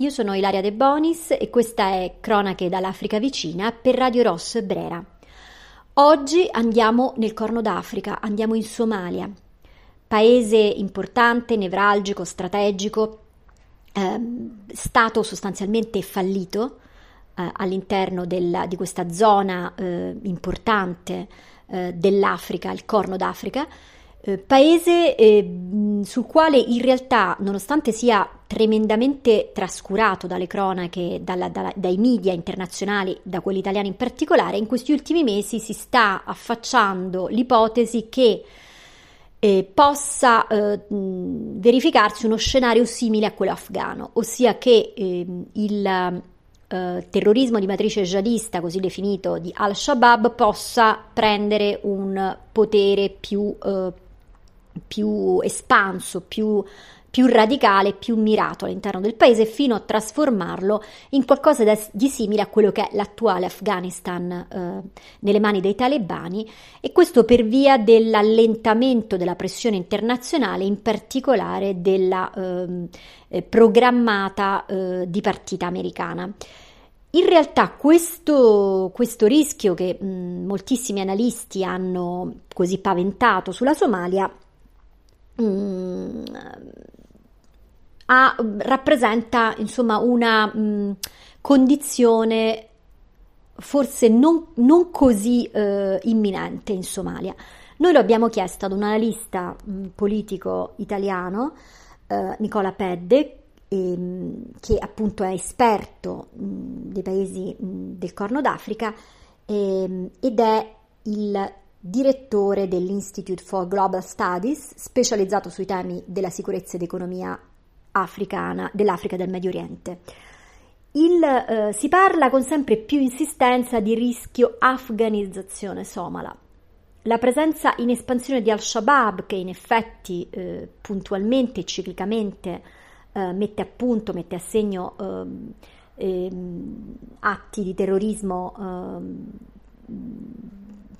io sono Ilaria De Bonis e questa è Cronache dall'Africa vicina per Radio Rosso e Brera. Oggi andiamo nel Corno d'Africa, andiamo in Somalia, paese importante, nevralgico, strategico, eh, stato sostanzialmente fallito eh, all'interno della, di questa zona eh, importante eh, dell'Africa, il Corno d'Africa, eh, paese eh, sul quale in realtà, nonostante sia tremendamente trascurato dalle cronache, dalla, dalla, dai media internazionali, da quelli italiani in particolare, in questi ultimi mesi si sta affacciando l'ipotesi che eh, possa eh, verificarsi uno scenario simile a quello afghano, ossia che eh, il terrorismo di matrice jihadista, così definito, di al-Shabaab, possa prendere un potere più eh, più espanso, più, più radicale, più mirato all'interno del paese fino a trasformarlo in qualcosa di simile a quello che è l'attuale Afghanistan eh, nelle mani dei talebani e questo per via dell'allentamento della pressione internazionale, in particolare della ehm, eh, programmata eh, di partita americana. In realtà questo, questo rischio che mh, moltissimi analisti hanno così paventato sulla Somalia mm, ha, rappresenta insomma una mh, mm, condizione forse non, non così eh, imminente in Somalia. Noi lo abbiamo chiesto ad un analista mh, mm, politico italiano, eh, Nicola Pedde, ehm, che appunto è esperto mh, dei paesi del Corno d'Africa ehm, ed è il direttore dell'Institute for Global Studies, specializzato sui temi della sicurezza ed economia africana, dell'Africa e del Medio Oriente. Il, eh, si parla con sempre più insistenza di rischio afganizzazione somala. La presenza in espansione di Al-Shabaab, che in effetti eh, puntualmente e ciclicamente eh, mette a punto, mette a segno ehm, ehm, atti di terrorismo ehm,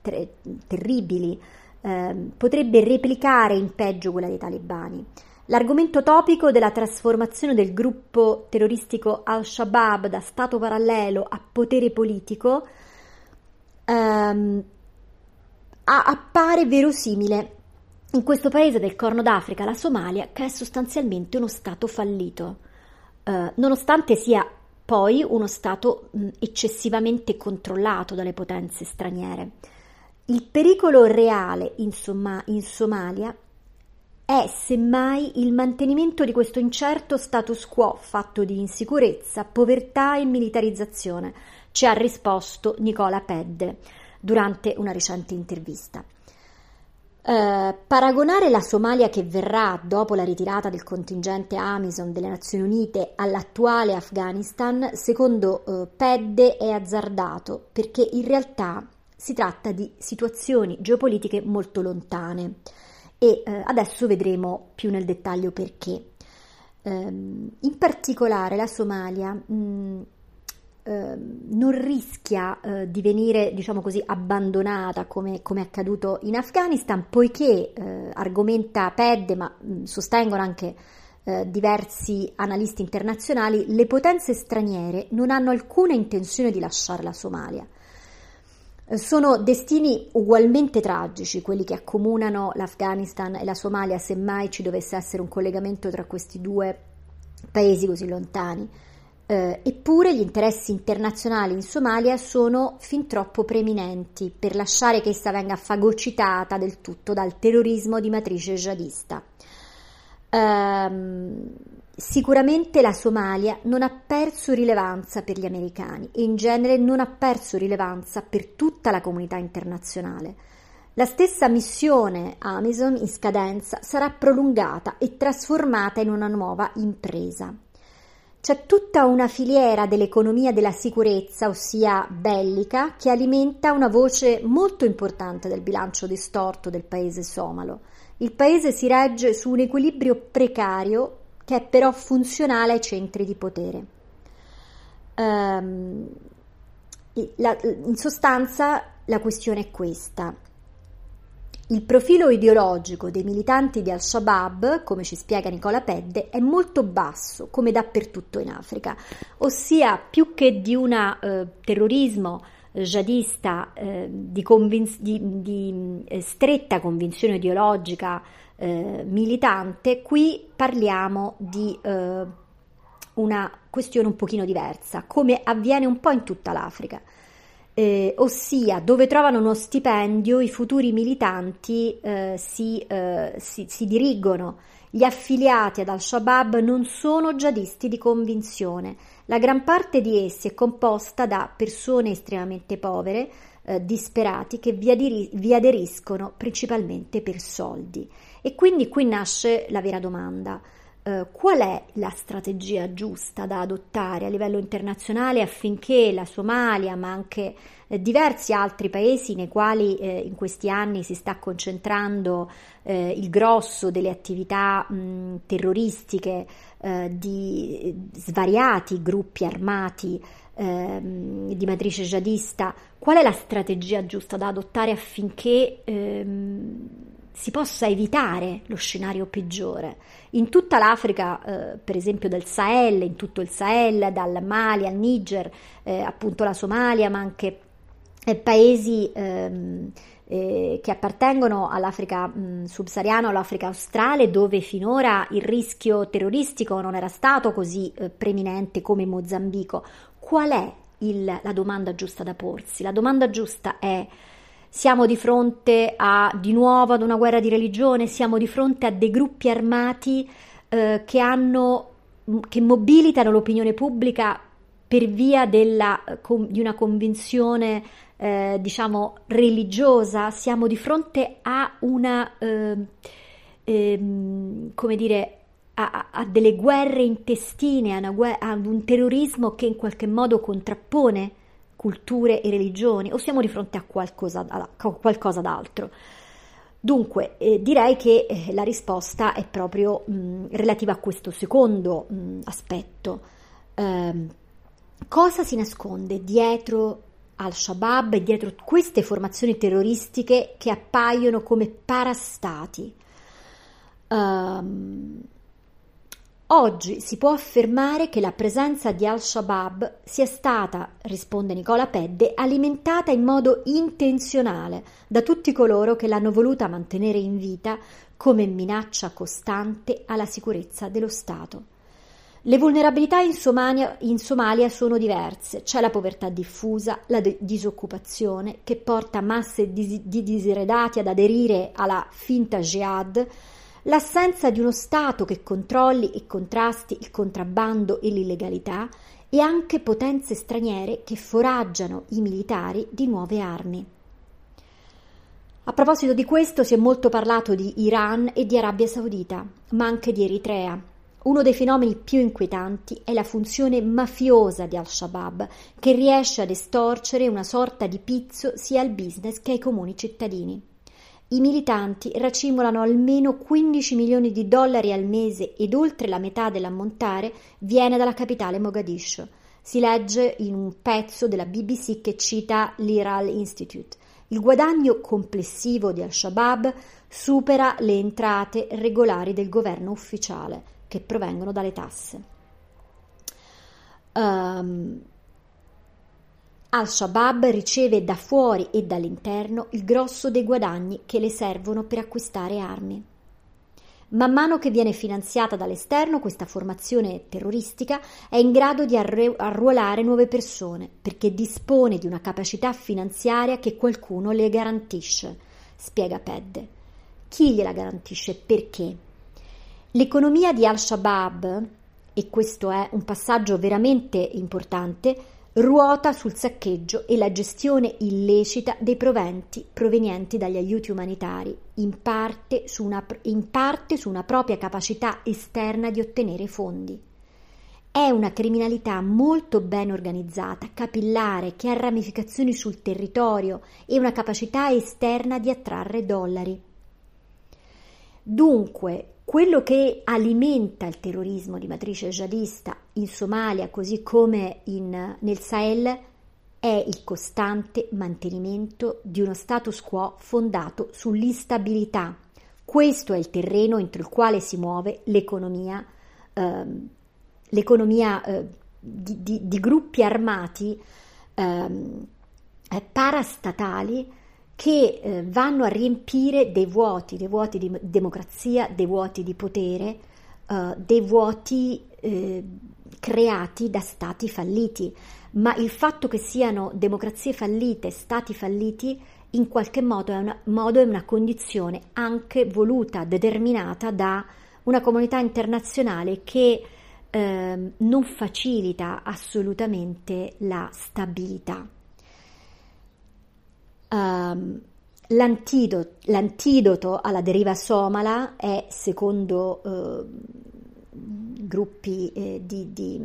ter- terribili, eh, potrebbe replicare in peggio quella dei talebani. L'argomento topico della trasformazione del gruppo terroristico Al-Shabaab da Stato parallelo a potere politico ehm, appare verosimile in questo paese del Corno d'Africa, la Somalia, che è sostanzialmente uno Stato fallito, eh, nonostante sia poi uno Stato mh, eccessivamente controllato dalle potenze straniere. Il pericolo reale in, in Somalia è semmai il mantenimento di questo incerto status quo fatto di insicurezza, povertà e militarizzazione, ci ha risposto Nicola Pedde durante una recente intervista. Eh, paragonare la Somalia che verrà dopo la ritirata del contingente Amison delle Nazioni Unite all'attuale Afghanistan, secondo eh, Pedde, è azzardato perché in realtà si tratta di situazioni geopolitiche molto lontane e eh, adesso vedremo più nel dettaglio perché. Um, in particolare la Somalia mh, uh, non rischia uh, di venire, diciamo così, abbandonata come, come è accaduto in Afghanistan, poiché, uh, argomenta PED, ma mh, sostengono anche diversi analisti internazionali, le potenze straniere non hanno alcuna intenzione di lasciare la Somalia. Sono destini ugualmente tragici quelli che accomunano l'Afghanistan e la Somalia, se mai ci dovesse essere un collegamento tra questi due paesi così lontani. Eh, eppure gli interessi internazionali in Somalia sono fin troppo preeminenti per lasciare che essa venga fagocitata del tutto dal terrorismo di matrice jihadista. Um, Sicuramente la Somalia non ha perso rilevanza per gli americani e in genere non ha perso rilevanza per tutta la comunità internazionale. La stessa missione Amazon in scadenza sarà prolungata e trasformata in una nuova impresa. C'è tutta una filiera dell'economia della sicurezza, ossia bellica, che alimenta una voce molto importante del bilancio distorto del paese somalo. Il paese si regge su un equilibrio precario che è però funzionale ai centri di potere. Um, la, in sostanza la questione è questa. Il profilo ideologico dei militanti di Al-Shabaab, come ci spiega Nicola Pedde, è molto basso, come dappertutto in Africa, ossia più che di un eh, terrorismo jihadista eh, di, convinz- di, di eh, stretta convinzione ideologica eh, militante, qui parliamo di eh, una questione un pochino diversa, come avviene un po' in tutta l'Africa eh, ossia dove trovano uno stipendio i futuri militanti eh, si, eh, si, si, dirigono. Gli affiliati ad Al-Shabaab non sono jihadisti di convinzione. La gran parte di essi è composta da persone estremamente povere, eh, disperati, che vi, adiri- vi aderiscono principalmente per soldi. E quindi qui nasce la vera domanda. Uh, qual è la strategia giusta da adottare a livello internazionale affinché la Somalia, ma anche eh, diversi altri paesi nei quali eh, in questi anni si sta concentrando eh, il grosso delle attività terroristiche eh, di svariati gruppi armati ehm, di matrice jihadista, qual è la strategia giusta da adottare affinché ehm, si possa evitare lo scenario peggiore. In tutta l'Africa, eh, per esempio del Sahel, in tutto il Sahel, dal Mali al Niger, eh, appunto la Somalia, ma anche eh, paesi ehm, eh, che appartengono all'Africa mh, subsahariana o all'Africa australe, dove finora il rischio terroristico non era stato così eh, preminente come in Mozambico. Qual è il, la domanda giusta da porsi? La domanda giusta è siamo di fronte a di nuovo ad una guerra di religione, siamo di fronte a dei gruppi armati eh, che hanno che mobilitano l'opinione pubblica per via della, di una convinzione eh, diciamo religiosa, siamo di fronte a una eh, eh, come dire a, a, delle guerre intestine, a, guerra, a un terrorismo che in qualche modo contrappone culture e religioni o siamo di fronte a qualcosa, a qualcosa d'altro? Dunque, eh, direi che eh, la risposta è proprio mh, relativa a questo secondo mh, aspetto. Eh, cosa si nasconde dietro al-Shabaab e dietro queste formazioni terroristiche che appaiono come parastati? Um, Oggi si può affermare che la presenza di Al-Shabaab sia stata, risponde Nicola Pedde, alimentata in modo intenzionale da tutti coloro che l'hanno voluta mantenere in vita come minaccia costante alla sicurezza dello Stato. Le vulnerabilità in Somalia, in Somalia sono diverse. C'è la povertà diffusa, la de- disoccupazione che porta masse di, di diseredati ad aderire alla finta jihad, l'assenza di uno Stato che controlli e contrasti il contrabbando e l'illegalità e anche potenze straniere che foraggiano i militari di nuove armi. A proposito di questo si è molto parlato di Iran e di Arabia Saudita, ma anche di Eritrea. Uno dei fenomeni più inquietanti è la funzione mafiosa di Al-Shabaab, che riesce ad estorcere una sorta di pizzo sia al business che ai comuni cittadini. I militanti racimolano almeno 15 milioni di dollari al mese ed oltre la metà dell'ammontare viene dalla capitale Mogadiscio. Si legge in un pezzo della BBC che cita l'Iral Institute. Il guadagno complessivo di Al-Shabaab supera le entrate regolari del governo ufficiale, che provengono dalle tasse. Um, al-Shabaab riceve da fuori e dall'interno il grosso dei guadagni che le servono per acquistare armi. Man mano che viene finanziata dall'esterno, questa formazione terroristica è in grado di arruolare nuove persone perché dispone di una capacità finanziaria che qualcuno le garantisce, spiega Pedde. Chi gliela garantisce? Perché? L'economia di Al-Shabaab, e questo è un passaggio veramente importante, ruota sul saccheggio e la gestione illecita dei proventi provenienti dagli aiuti umanitari, in parte, una, in parte su una propria capacità esterna di ottenere fondi. È una criminalità molto ben organizzata, capillare, che ha ramificazioni sul territorio e una capacità esterna di attrarre dollari. Dunque, quello che alimenta il terrorismo di matrice jihadista in Somalia, così come in, nel Sahel, è il costante mantenimento di uno status quo fondato sull'instabilità. Questo è il terreno entro il quale si muove l'economia, eh, l'economia eh, di, di, di, gruppi armati ehm, eh, parastatali che eh, vanno a riempire dei vuoti, dei vuoti di democrazia, dei vuoti di potere, eh, dei vuoti eh, creati da stati falliti. Ma il fatto che siano democrazie fallite, stati falliti, in qualche modo è una, modo è una condizione anche voluta, determinata da una comunità internazionale che eh, non facilita assolutamente la stabilità. Um, l'antidoto, l'antidoto, alla deriva somala è, secondo eh, gruppi eh, di, di,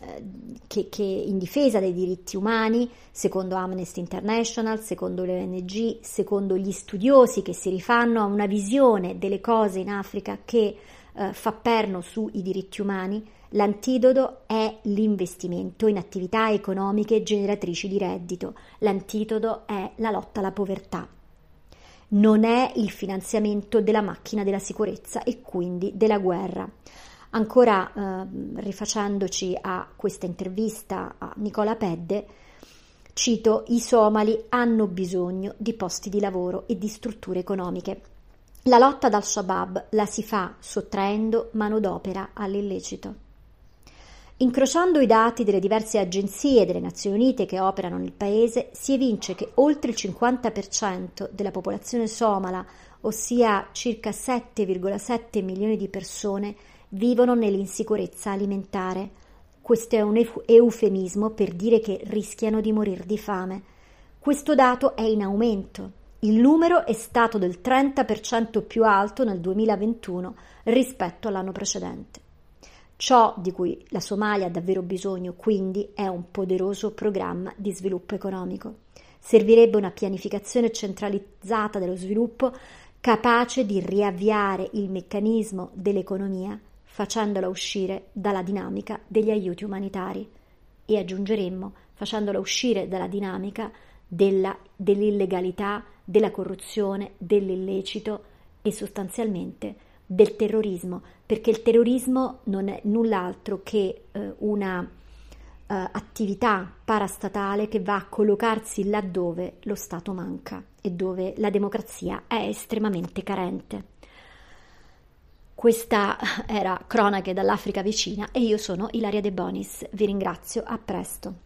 eh, che, che in difesa dei diritti umani, secondo Amnesty International, secondo le ONG, secondo gli studiosi che si rifanno a una visione delle cose in Africa che eh, fa perno sui diritti umani, L'antidoto è l'investimento in attività economiche generatrici di reddito. L'antidoto è la lotta alla povertà. Non è il finanziamento della macchina della sicurezza e quindi della guerra. Ancora eh, rifacendoci a questa intervista a Nicola Pedde, cito: I somali hanno bisogno di posti di lavoro e di strutture economiche. La lotta ad al-Shabaab la si fa sottraendo manodopera all'illecito. Incrociando i dati delle diverse agenzie delle Nazioni Unite che operano nel paese, si evince che oltre il 50% della popolazione somala, ossia circa 7,7 milioni di persone, vivono nell'insicurezza alimentare. Questo è un eufemismo per dire che rischiano di morire di fame. Questo dato è in aumento. Il numero è stato del 30% più alto nel 2021 rispetto all'anno precedente. Ciò di cui la Somalia ha davvero bisogno, quindi, è un poderoso programma di sviluppo economico. Servirebbe una pianificazione centralizzata dello sviluppo capace di riavviare il meccanismo dell'economia facendola uscire dalla dinamica degli aiuti umanitari e aggiungeremmo facendola uscire dalla dinamica della, dell'illegalità, della corruzione, dell'illecito e sostanzialmente del terrorismo, perché il terrorismo non è null'altro che eh, una eh, attività parastatale che va a collocarsi laddove lo Stato manca e dove la democrazia è estremamente carente. Questa era Cronache dall'Africa vicina e io sono Ilaria De Bonis. Vi ringrazio, a presto.